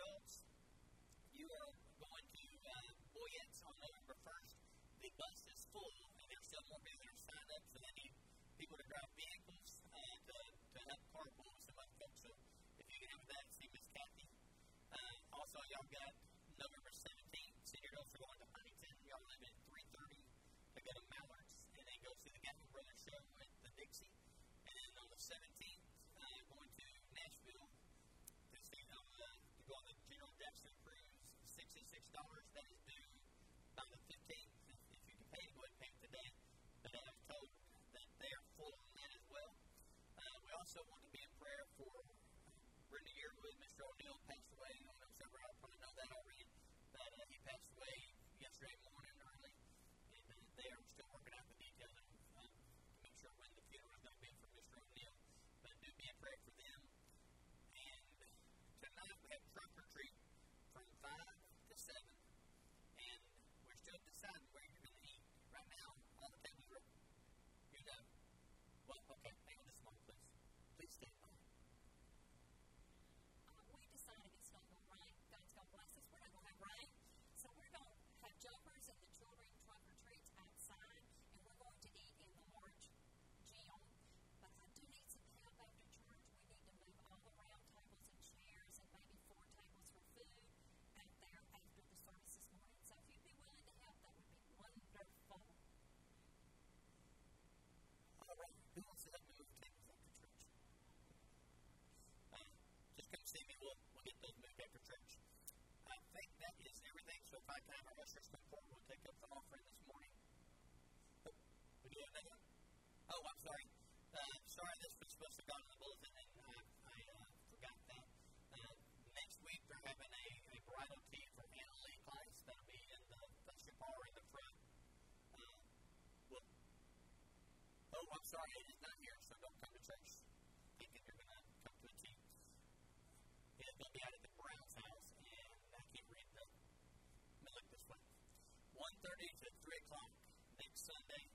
Adults, you are going to uh, Boyette's on November 1st. The bus is full, and there's still more are signed up, so they need people to drive vehicles uh, to, to help carpool with some other folks. So if you can have that, see Miss Kathy. Uh, also, y'all got November 17th. Senior adults are going to Huntingdon. Y'all live at 330 to go to Mallards, and then go see the Gavin Brothers show at the Dixie. And then on the 17th, uh, going to Nashville to see uh, to go on the General Dexter cruise. Sixty-six dollars. That is due by the 15th. If, if you can pay it, go ahead and pay it today. But I was told that they are full on that as well. Uh, we also want to be in prayer for Brenda Yearwood. Mr. O'Neill passed away. I know several of you probably know that already. But uh, he passed away yesterday morning early. And uh, they are still working out the details of uh, to make sure when the funeral is going to be for Mr. O'Neill. But do be in prayer for them. And tonight we have trunk or treat from 5 to 7. And we're still deciding where you're going to eat. Right now, all the tables are, you know. Well, okay, hang on just a moment, please. Please stand by. Uh, we decided it's not going to rain. God's going to bless us. We're not going to have rain. So we're going to have jumpers and the children trunk or treats outside, and we're going to eat in the large gym. But I do need some help after church. We need to move all the round tables and chairs and maybe four tables for food out there after the service this morning. So if you'd be willing to help, that would be wonderful. All right, who wants to help me move tables after church? Uh, just come see me. Those moved after church. I think that is everything. So if I can have our ushers come forward, we'll take up the offering this morning. Oh, we do have another one? Oh, I'm sorry. Uh, sorry, this was supposed to go on the bulletin, and I, I uh, forgot that. Uh, next week, we're having a, a bridal tea for Anna Lee class. That'll be in the fellowship bar in the front. Uh, we'll, Oh, I'm sorry, it is not here, so don't come to church thinking you're going to come to a tea. It's going to be out at the Brown's house, and I can't read the. Let me look this way. 1.30 to 3 o'clock next Sunday,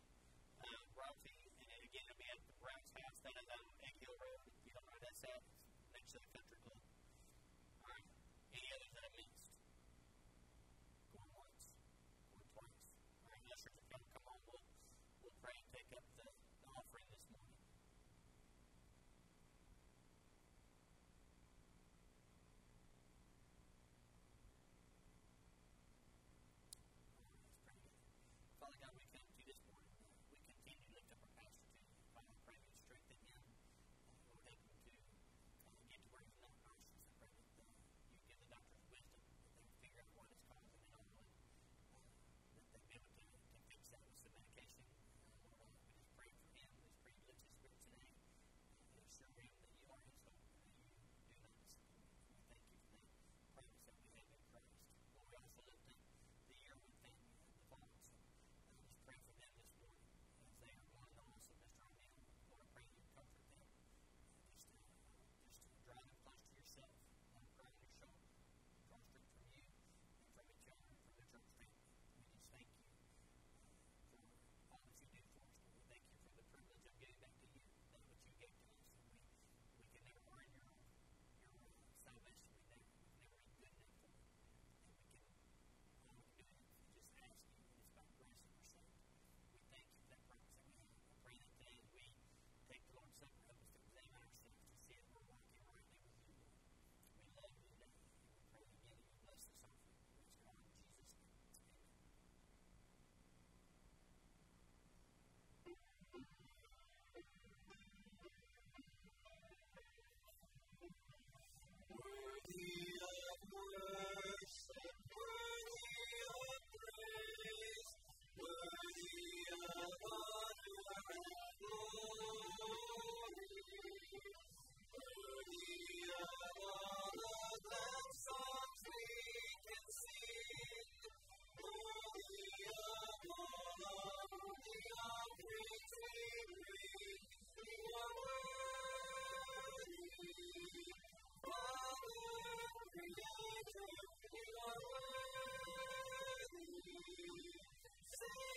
Thank you.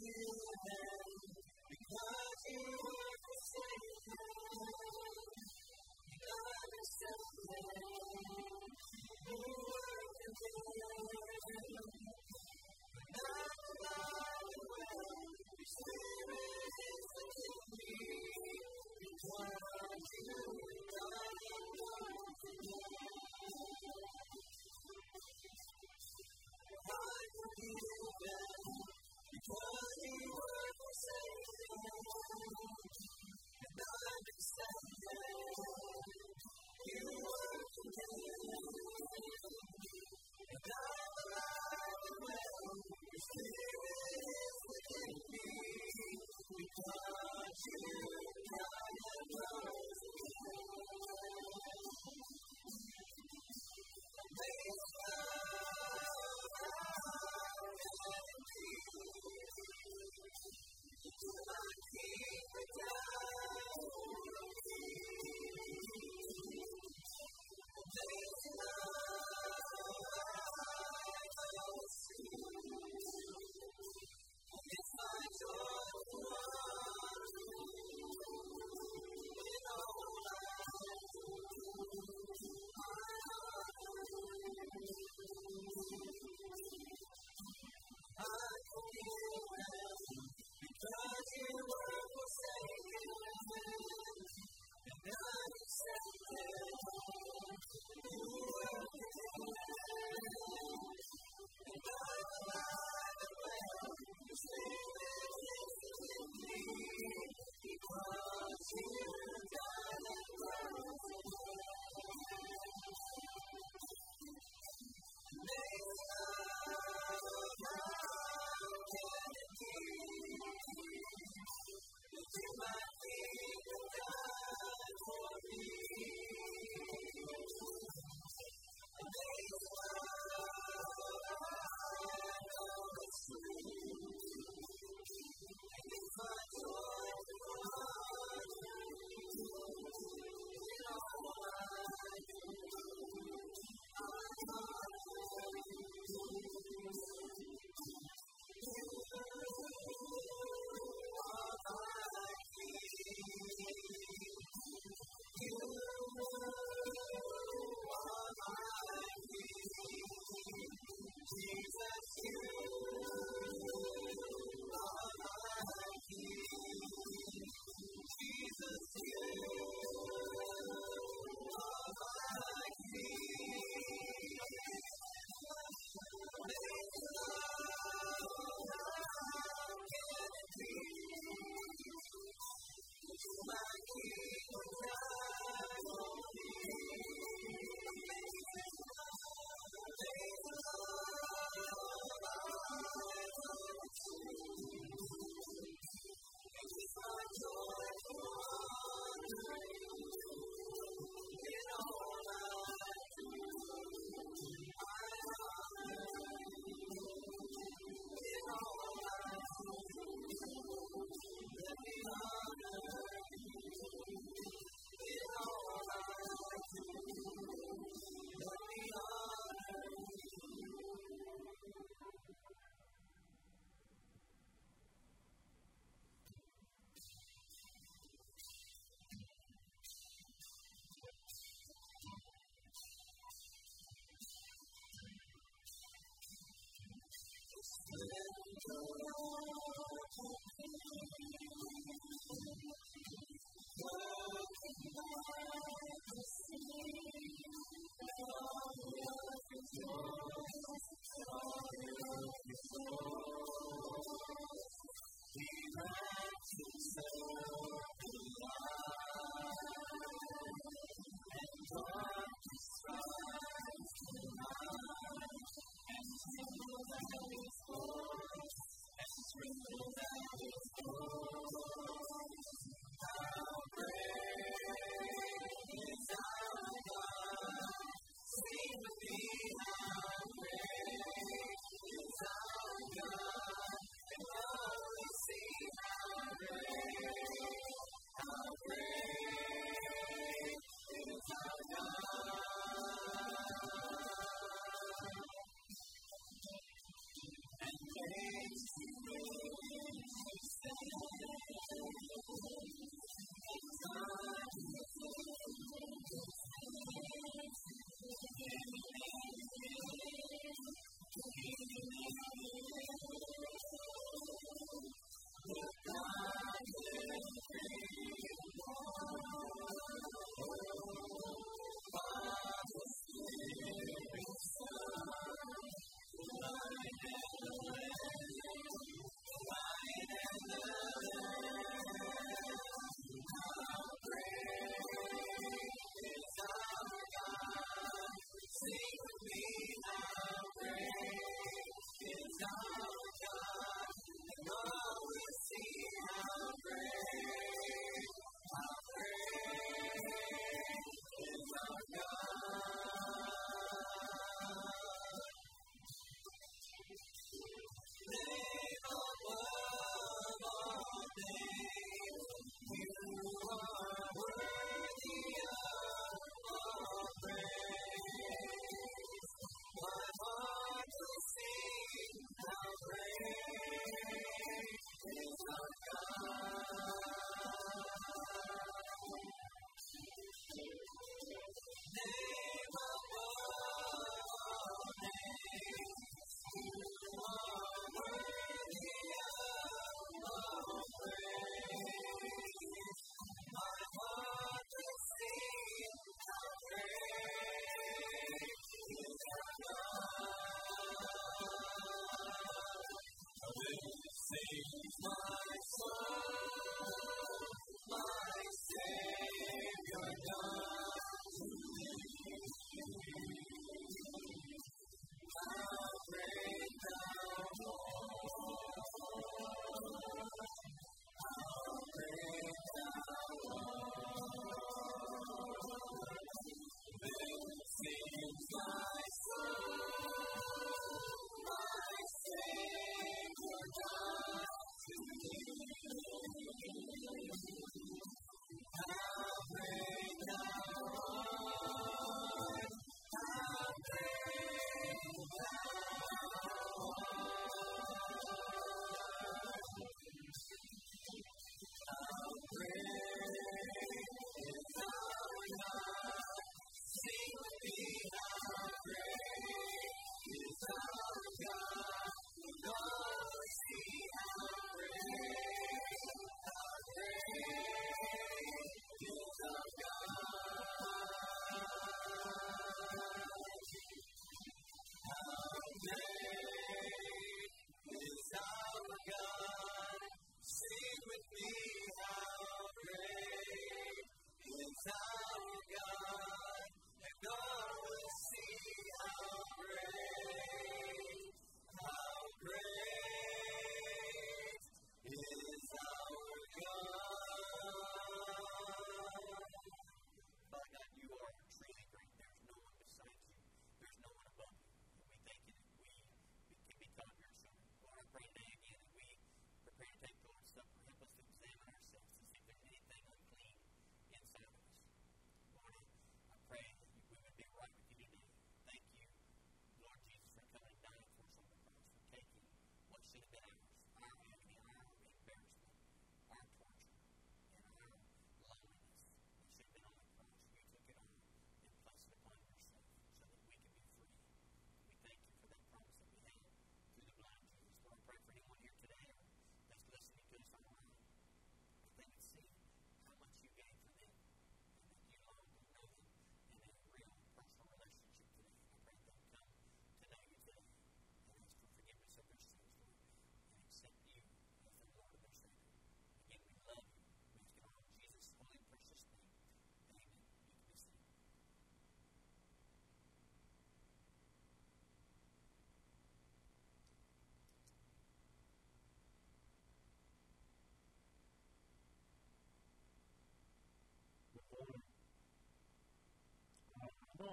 you. Thank you.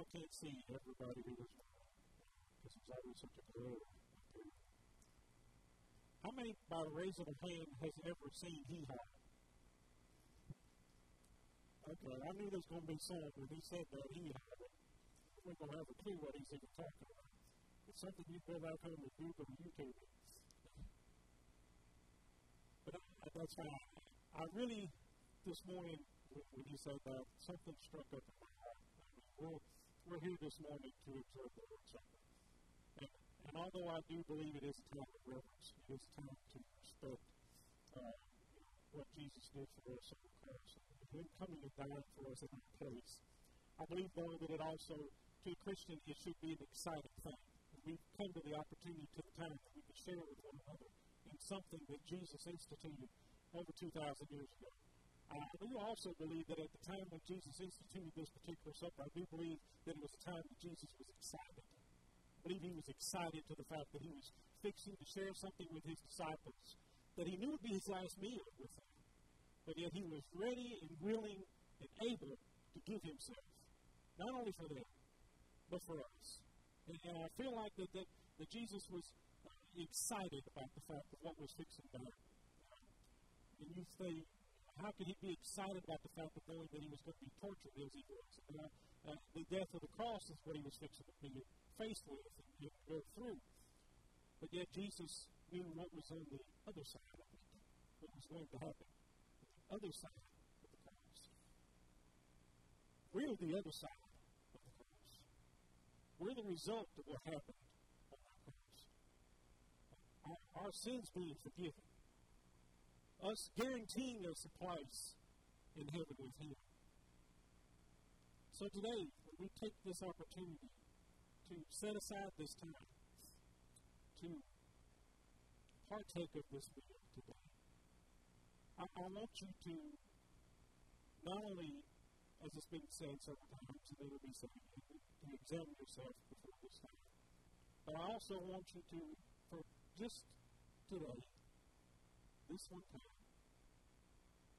I can't see everybody who was because there's always such a there. How many, by the raise of hand, has ever seen Hee Haw? Okay, I knew there was going to be some when he said that Hee Haw. We're going to have a clue what he's even talking about. It's something you go back home and Google and YouTube. But uh, that's fine. I really, this morning, when you said that, something struck up in my heart. I mean, we're, we're here this morning to observe the Lord's Supper. And, and although I do believe it is a time of reverence, it is a time to respect uh, what Jesus did for us on the cross, and Him coming and dying for us in our place. I believe, though, that it also, to a Christian, it should be an exciting thing. We've come to the opportunity to the time that we can share with one another in something that Jesus instituted over 2,000 years ago. I do also believe that at the time when Jesus instituted this particular supper, I do believe that it was a time that Jesus was excited I believe he was excited to the fact that he was fixing to share something with his disciples that he knew would be his last meal with them. But yet he was ready and willing and able to give himself, not only for them, but for us. And, and I feel like that, that, that Jesus was uh, excited about the fact of what was fixing to happen. And you say, how could he be excited about the fact of knowing that he was going to be tortured as he was? And, uh, the death of the cross is what he was fixing to be faced with and go through. But yet Jesus knew what was on the other side of it, what was going to happen the other side of the cross. We're the other side of the cross. We're the result of what happened on that cross. Our, our sins being forgiven. Us guaranteeing us a place in heaven with Him. So today, we take this opportunity to set aside this time to partake of this meal today. I, I want you to not only, as it's been said several times, and it'll be said to examine yourself before this time, but I also want you to, for just today, this one time,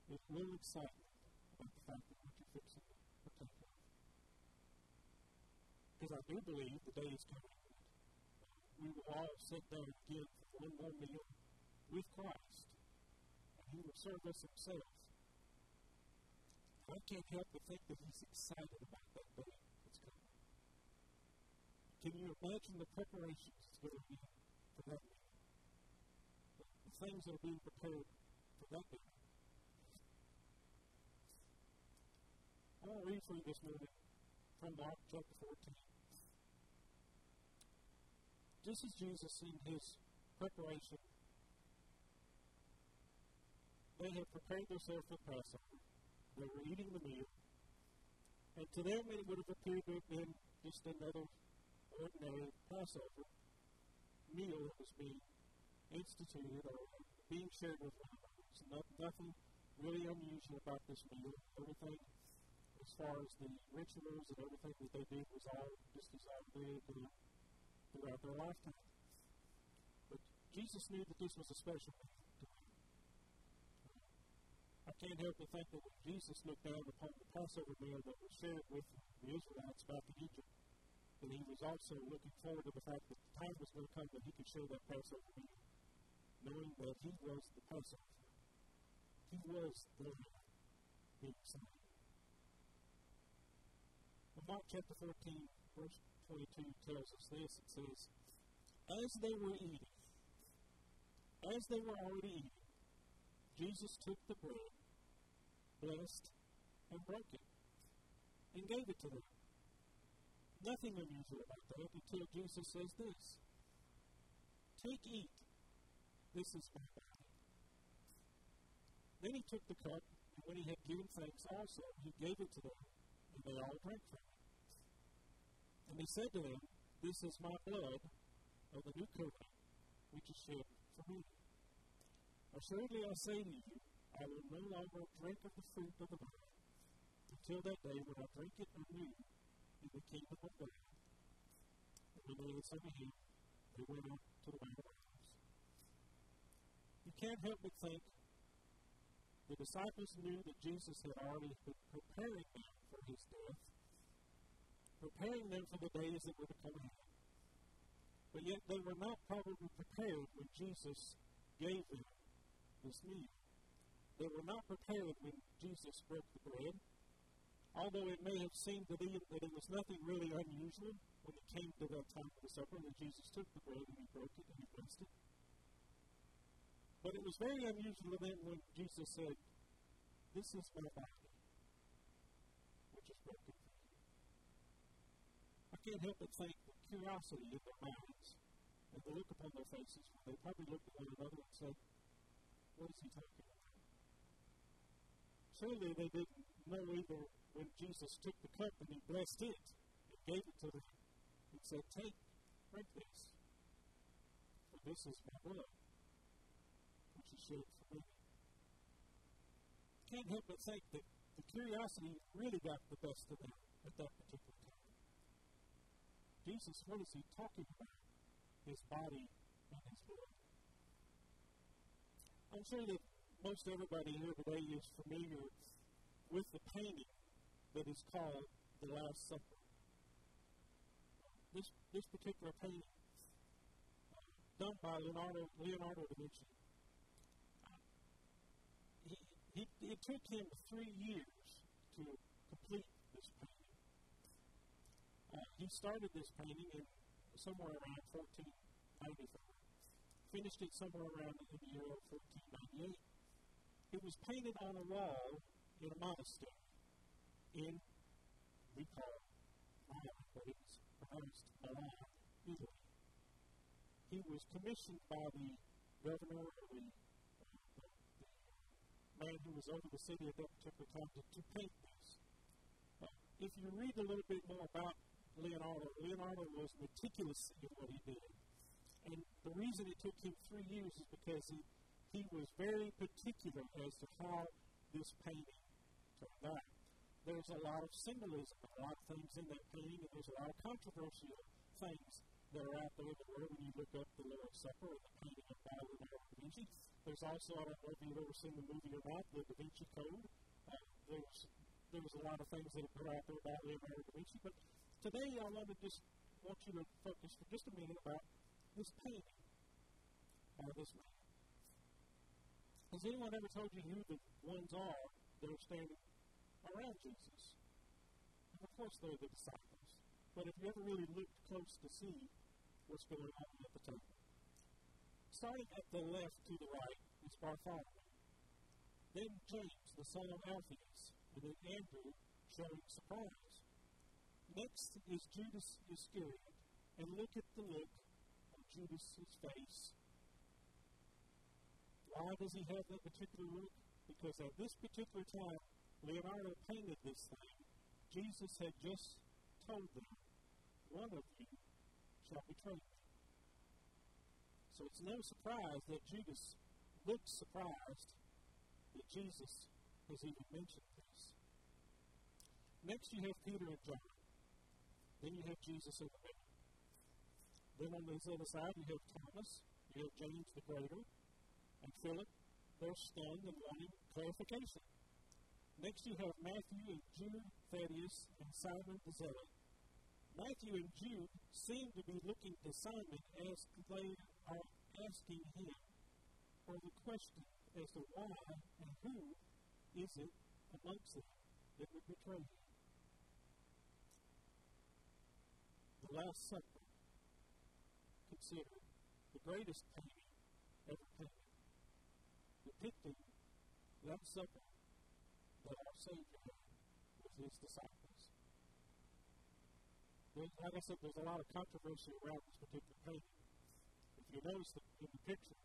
with little excitement about the fact that what you're fixing to partake of because I do believe the day is coming we will all sit down again for one more meal with Christ, and He will serve us Himself. I can't help but think that He's excited about that day that's coming. Can you imagine the preparations that's going to be for that meal? Things that are being prepared for that day. I want to read for you this morning from Mark chapter 14 just as Jesus in his preparation, they had prepared themselves for Passover. They were eating the meal. And to them, it would have appeared to have been just another ordinary Passover meal that was being instituted or being shared with. There's not, nothing really unusual about this meal. Everything, as far as the rituals and everything that they did, was all just as I did throughout their lifetime. But Jesus knew that this was a special thing to them. Uh, I can't help but think that when Jesus looked down upon the Passover meal that was shared with the Israelites back in Egypt, that he was also looking forward to the fact that the time was going to come that he could share that Passover meal, knowing that he was the Passover. He was the Lamb being slain. In Mark chapter 14, verse 22 tells us this. It says, As they were eating, as they were already eating, Jesus took the bread, blessed, and broke it, and gave it to them. Nothing unusual about that until Jesus says this Take, eat. This is my body. Then he took the cup, and when he had given thanks also, he gave it to them, and they all drank from it. And he said to them, This is my blood of the new covenant, which is shed for me. Assuredly I say to you, I will no longer drink of the fruit of the vine until that day when I drink it anew in the kingdom of God. And when they had said to him, they went out to the Mount of Olives. You can't help but think the disciples knew that Jesus had already been preparing them for his death preparing them for the days that were to come ahead. But yet they were not probably prepared when Jesus gave them this meal. They were not prepared when Jesus broke the bread. Although it may have seemed to them that it was nothing really unusual when it came to that time of the supper, that Jesus took the bread and he broke it and he blessed it. But it was very unusual to them when Jesus said, This is my body, which is broken for you. I can't help but think the curiosity in their minds and the look upon their faces when they probably looked at one another and said, What is he talking about? Surely they didn't know either when Jesus took the cup and he blessed it and gave it to them and said, Take, drink this. For this is my blood, many. Can't help but think that the curiosity really got the best of them at that particular time. Jesus, what is he talking about? His body and his blood. I'm sure that most everybody here today is familiar with the painting that is called The Last Supper. This, this particular painting, uh, done by Leonardo, Leonardo da Vinci, he, it took him three years to complete this painting. Uh, he started this painting in somewhere around 1494, finished it somewhere around in the year 1498. It was painted on a wall in a monastery in, we call Milan, but it's pronounced Milan, Italy. He was commissioned by the governor the, the man who was over the city at that particular time to, to paint this. Uh, if you read a little bit more about Leonardo, Leonardo was meticulous in what he did. And the reason it took him three years is because he, he was very particular as to how this painting turned out there's a lot of symbolism, a lot of things in that painting, and there's a lot of controversial things that are out there everywhere when you look up the Lord's Supper and the painting of Leonardo da Vinci. There's also, I don't know if you've ever seen the movie or not, the Da Vinci Code. Uh, there's, there was a lot of things that are put out there about Leonardo da Vinci, but today I want to just want you to focus for just a minute about this painting by this man. Has anyone ever told you who the ones are that are standing around Jesus. And of course, they're the disciples. But if you ever really looked close to see what's going on at the table, starting at the left to the right is Bartholomew. Then James, the son of Alphaeus, and then Andrew, showing surprise. Next is Judas Iscariot, and look at the look on Judas's face. Why does he have that particular look? Because at this particular time, Leonardo painted this thing, Jesus had just told them, one of you shall betray me. So it's no surprise that Judas looked surprised that Jesus has even mentioned this. Next, you have Peter and John. Then you have Jesus in the middle. Then on this other side, you have Thomas, you have James the Greater, and Philip. They're stunned and wanting clarification. Next, you have Matthew and Jude, Thaddeus, and Simon the Zealot. Matthew and Jude seem to be looking to Simon as they are asking him for the question as to why and who is it amongst them that would betray him. The Last Supper, considered the greatest painting ever painted, depicting that supper that our Savior had with his disciples. Like I said, there's a lot of controversy around this particular painting. If you notice the, in the picture,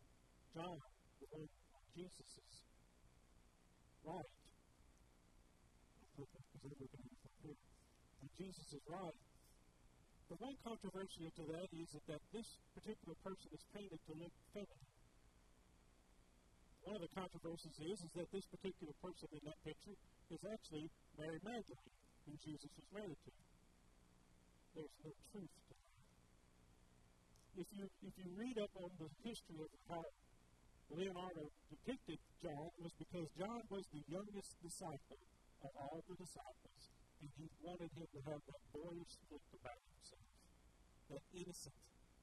John, the one on Jesus' right, and Jesus right. The one controversial to that is that this particular person is painted to look feminine one of the controversies is, is that this particular person in that picture is actually Mary Magdalene, who Jesus was married to. There's no truth to that. If you, if you read up on the history of how Leonardo depicted John, was because John was the youngest disciple of all the disciples And he wanted him to have that boyish look about himself, that innocent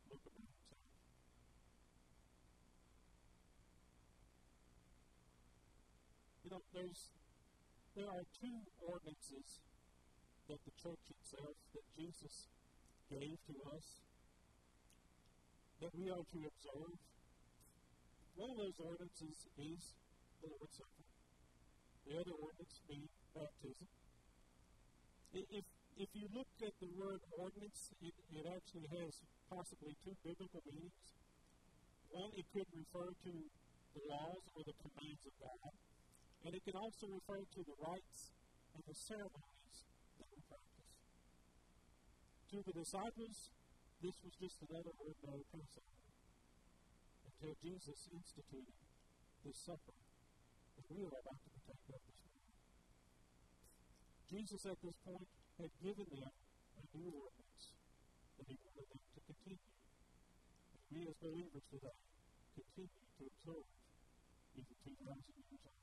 look about himself. You know, there's there are two ordinances that the church itself, that Jesus gave to us, that we are to observe. One of those ordinances is the Lord's Supper. The other ordinance being baptism. If, if you look at the word ordinance, it, it actually has possibly two biblical meanings. One, it could refer to the laws or the commands of God, and it can also refer to the rites and the ceremonies that we practice. To the disciples, this was just another ordinary Passover until Jesus instituted this supper that we are about to partake of this morning. Jesus, at this point, had given them a new ordinance that he wanted them to continue. And we, as believers today, continue to observe even 2,000 years on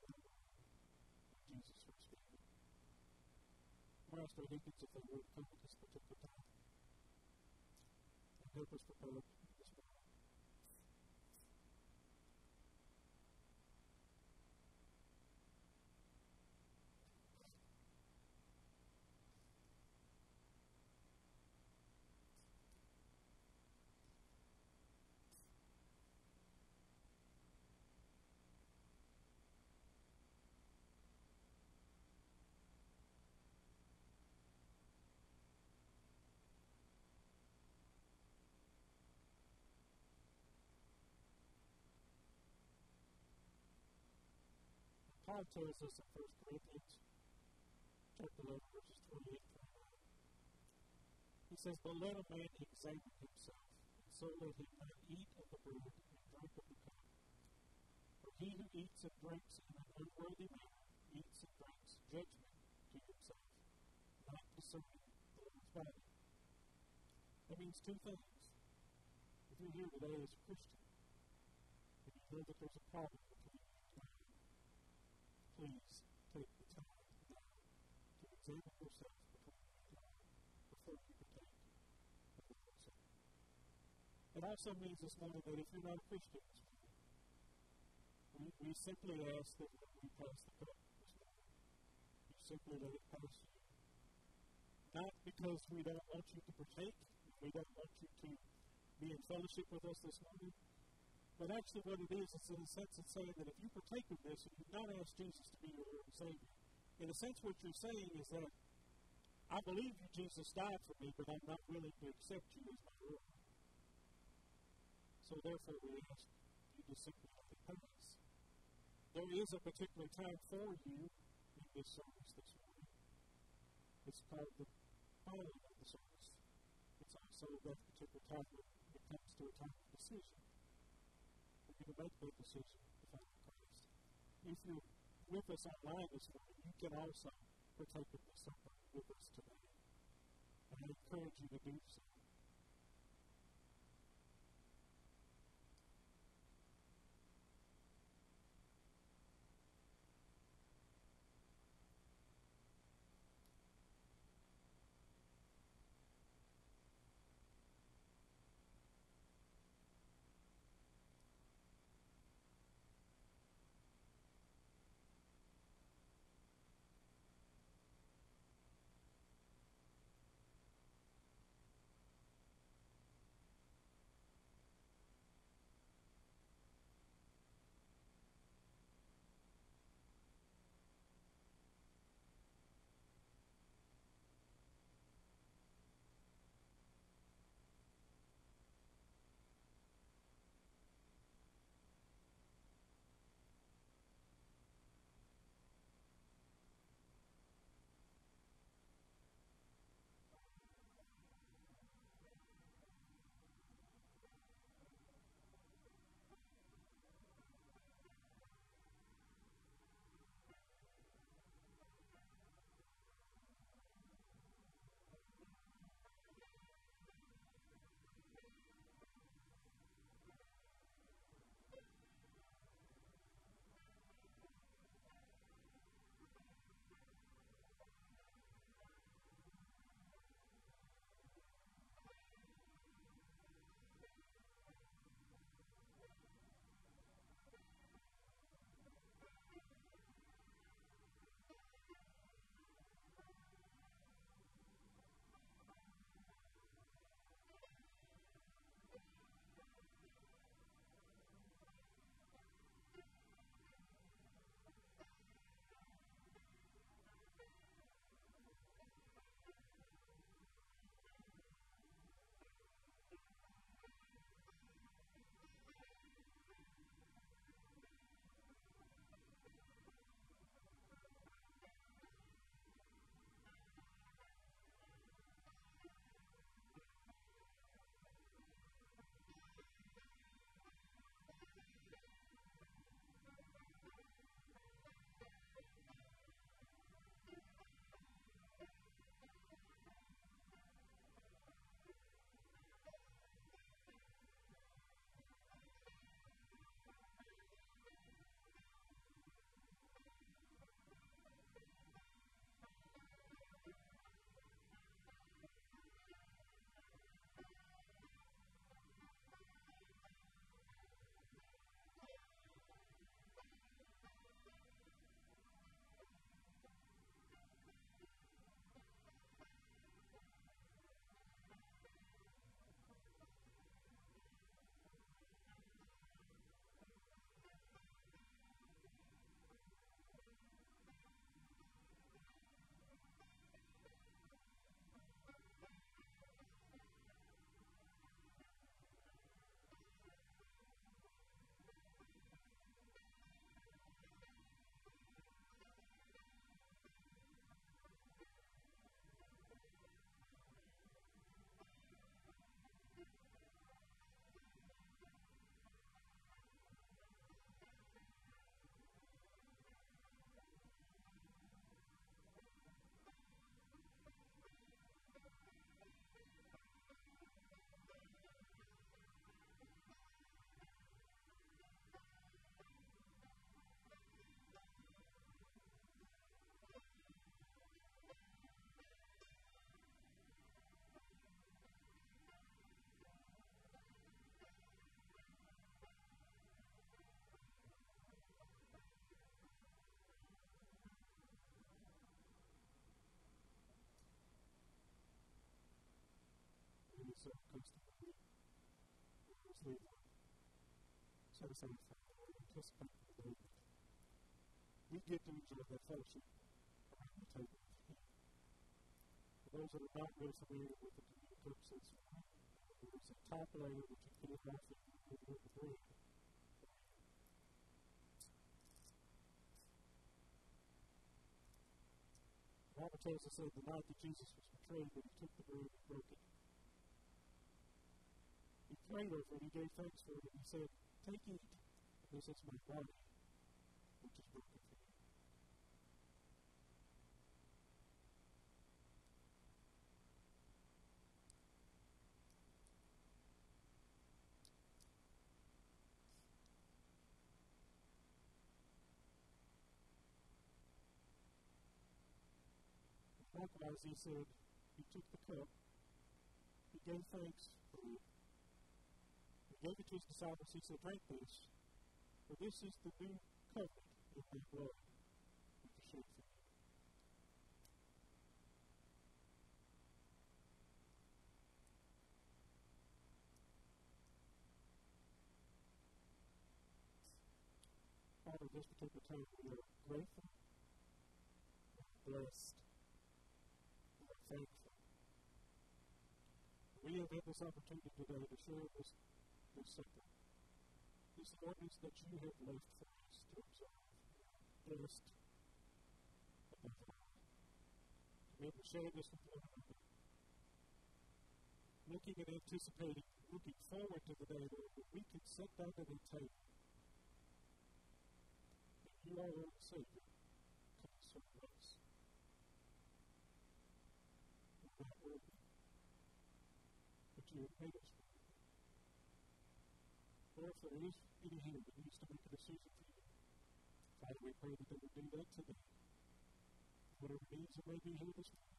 when Jesus first came. Master Higgins, if they would come at this particular time and help us Paul tells us in 1 Corinthians chapter 11, verses 28 and 29. He says, But let a man examine himself, and so let him not eat of the bread and drink of the cup. For he who eats and drinks in an unworthy manner eats and drinks judgment to himself, not discerning the Lord's body. That means two things. If you're here today as a Christian, and you know that there's a problem between you and God, please take the time now to examine yourself between you God before you partake of the Lord's Supper. It also means this morning that if you're not a Christian this morning, we, we simply ask that when we pass the cup this morning, you simply let it pass you. Not because we don't want you to partake, we don't want you to be in fellowship with us this morning, but actually, what it is, it's in a sense of saying that if you partake of this and you've not asked Jesus to be your Lord and Savior, in a sense, what you're saying is that I believe you, Jesus, died for me, but I'm not willing to accept you as my Lord. So, therefore, we ask you to simply let it pass. There is a particular time for you in this service this morning. It's called the following of the service. It's also that particular time when it comes to a time of decision you to make that decision to follow Christ. If you're with us online this morning, you can also partake of the supper with us today. And I encourage you to do so. Our customer. We obviously set aside for the anticipate the day we get to enjoy that fellowship around the table with Him. For those that are not real familiar with the communion purposes, there's a top layer which you peel off and you put it the bread. The Bible tells us that the night that Jesus was betrayed, that he took the bread and broke it. Over it, he gave thanks for it, he said, Take, eat. This is my body, which is broken for you. Likewise, he said, he took the cup, he gave thanks for it, gave it to his disciples, he said, Drink this, for this is the new covenant in my blood, which is shed for you. Father, this particular time we are grateful and blessed thankful. We have had this opportunity today to share this, this supper this ordinance that you have left for us to observe, blessed above all. To be able to share this with one another, looking and anticipating, looking forward to the day Lord, when we can sit down at a table and you, our Lord and Savior, come serve us. We're not worthy, but you have made us any that needs to make a decision for you, Father, we pray that they would do that today. Whatever needs may be here this morning,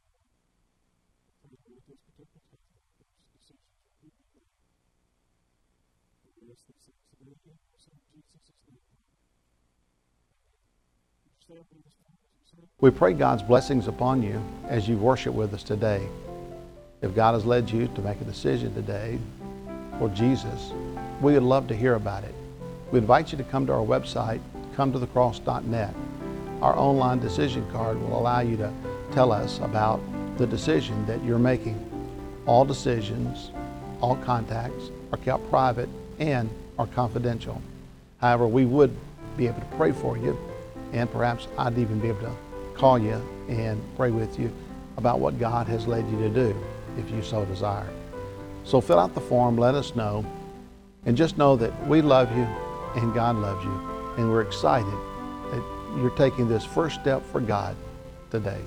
pray that at this particular time, those decisions will be made. And we ask these things today Son Jesus' name. We pray God's blessings upon you as you worship with us today. If God has led you to make a decision today for Jesus, we would love to hear about it. We invite you to come to our website, cometothecross.net. Our online decision card will allow you to tell us about the decision that you're making. All decisions, all contacts are kept private and are confidential. However, we would be able to pray for you, and perhaps I'd even be able to call you and pray with you about what God has led you to do if you so desire. So fill out the form, let us know, and just know that we love you and God loves you, and we're excited that you're taking this first step for God today.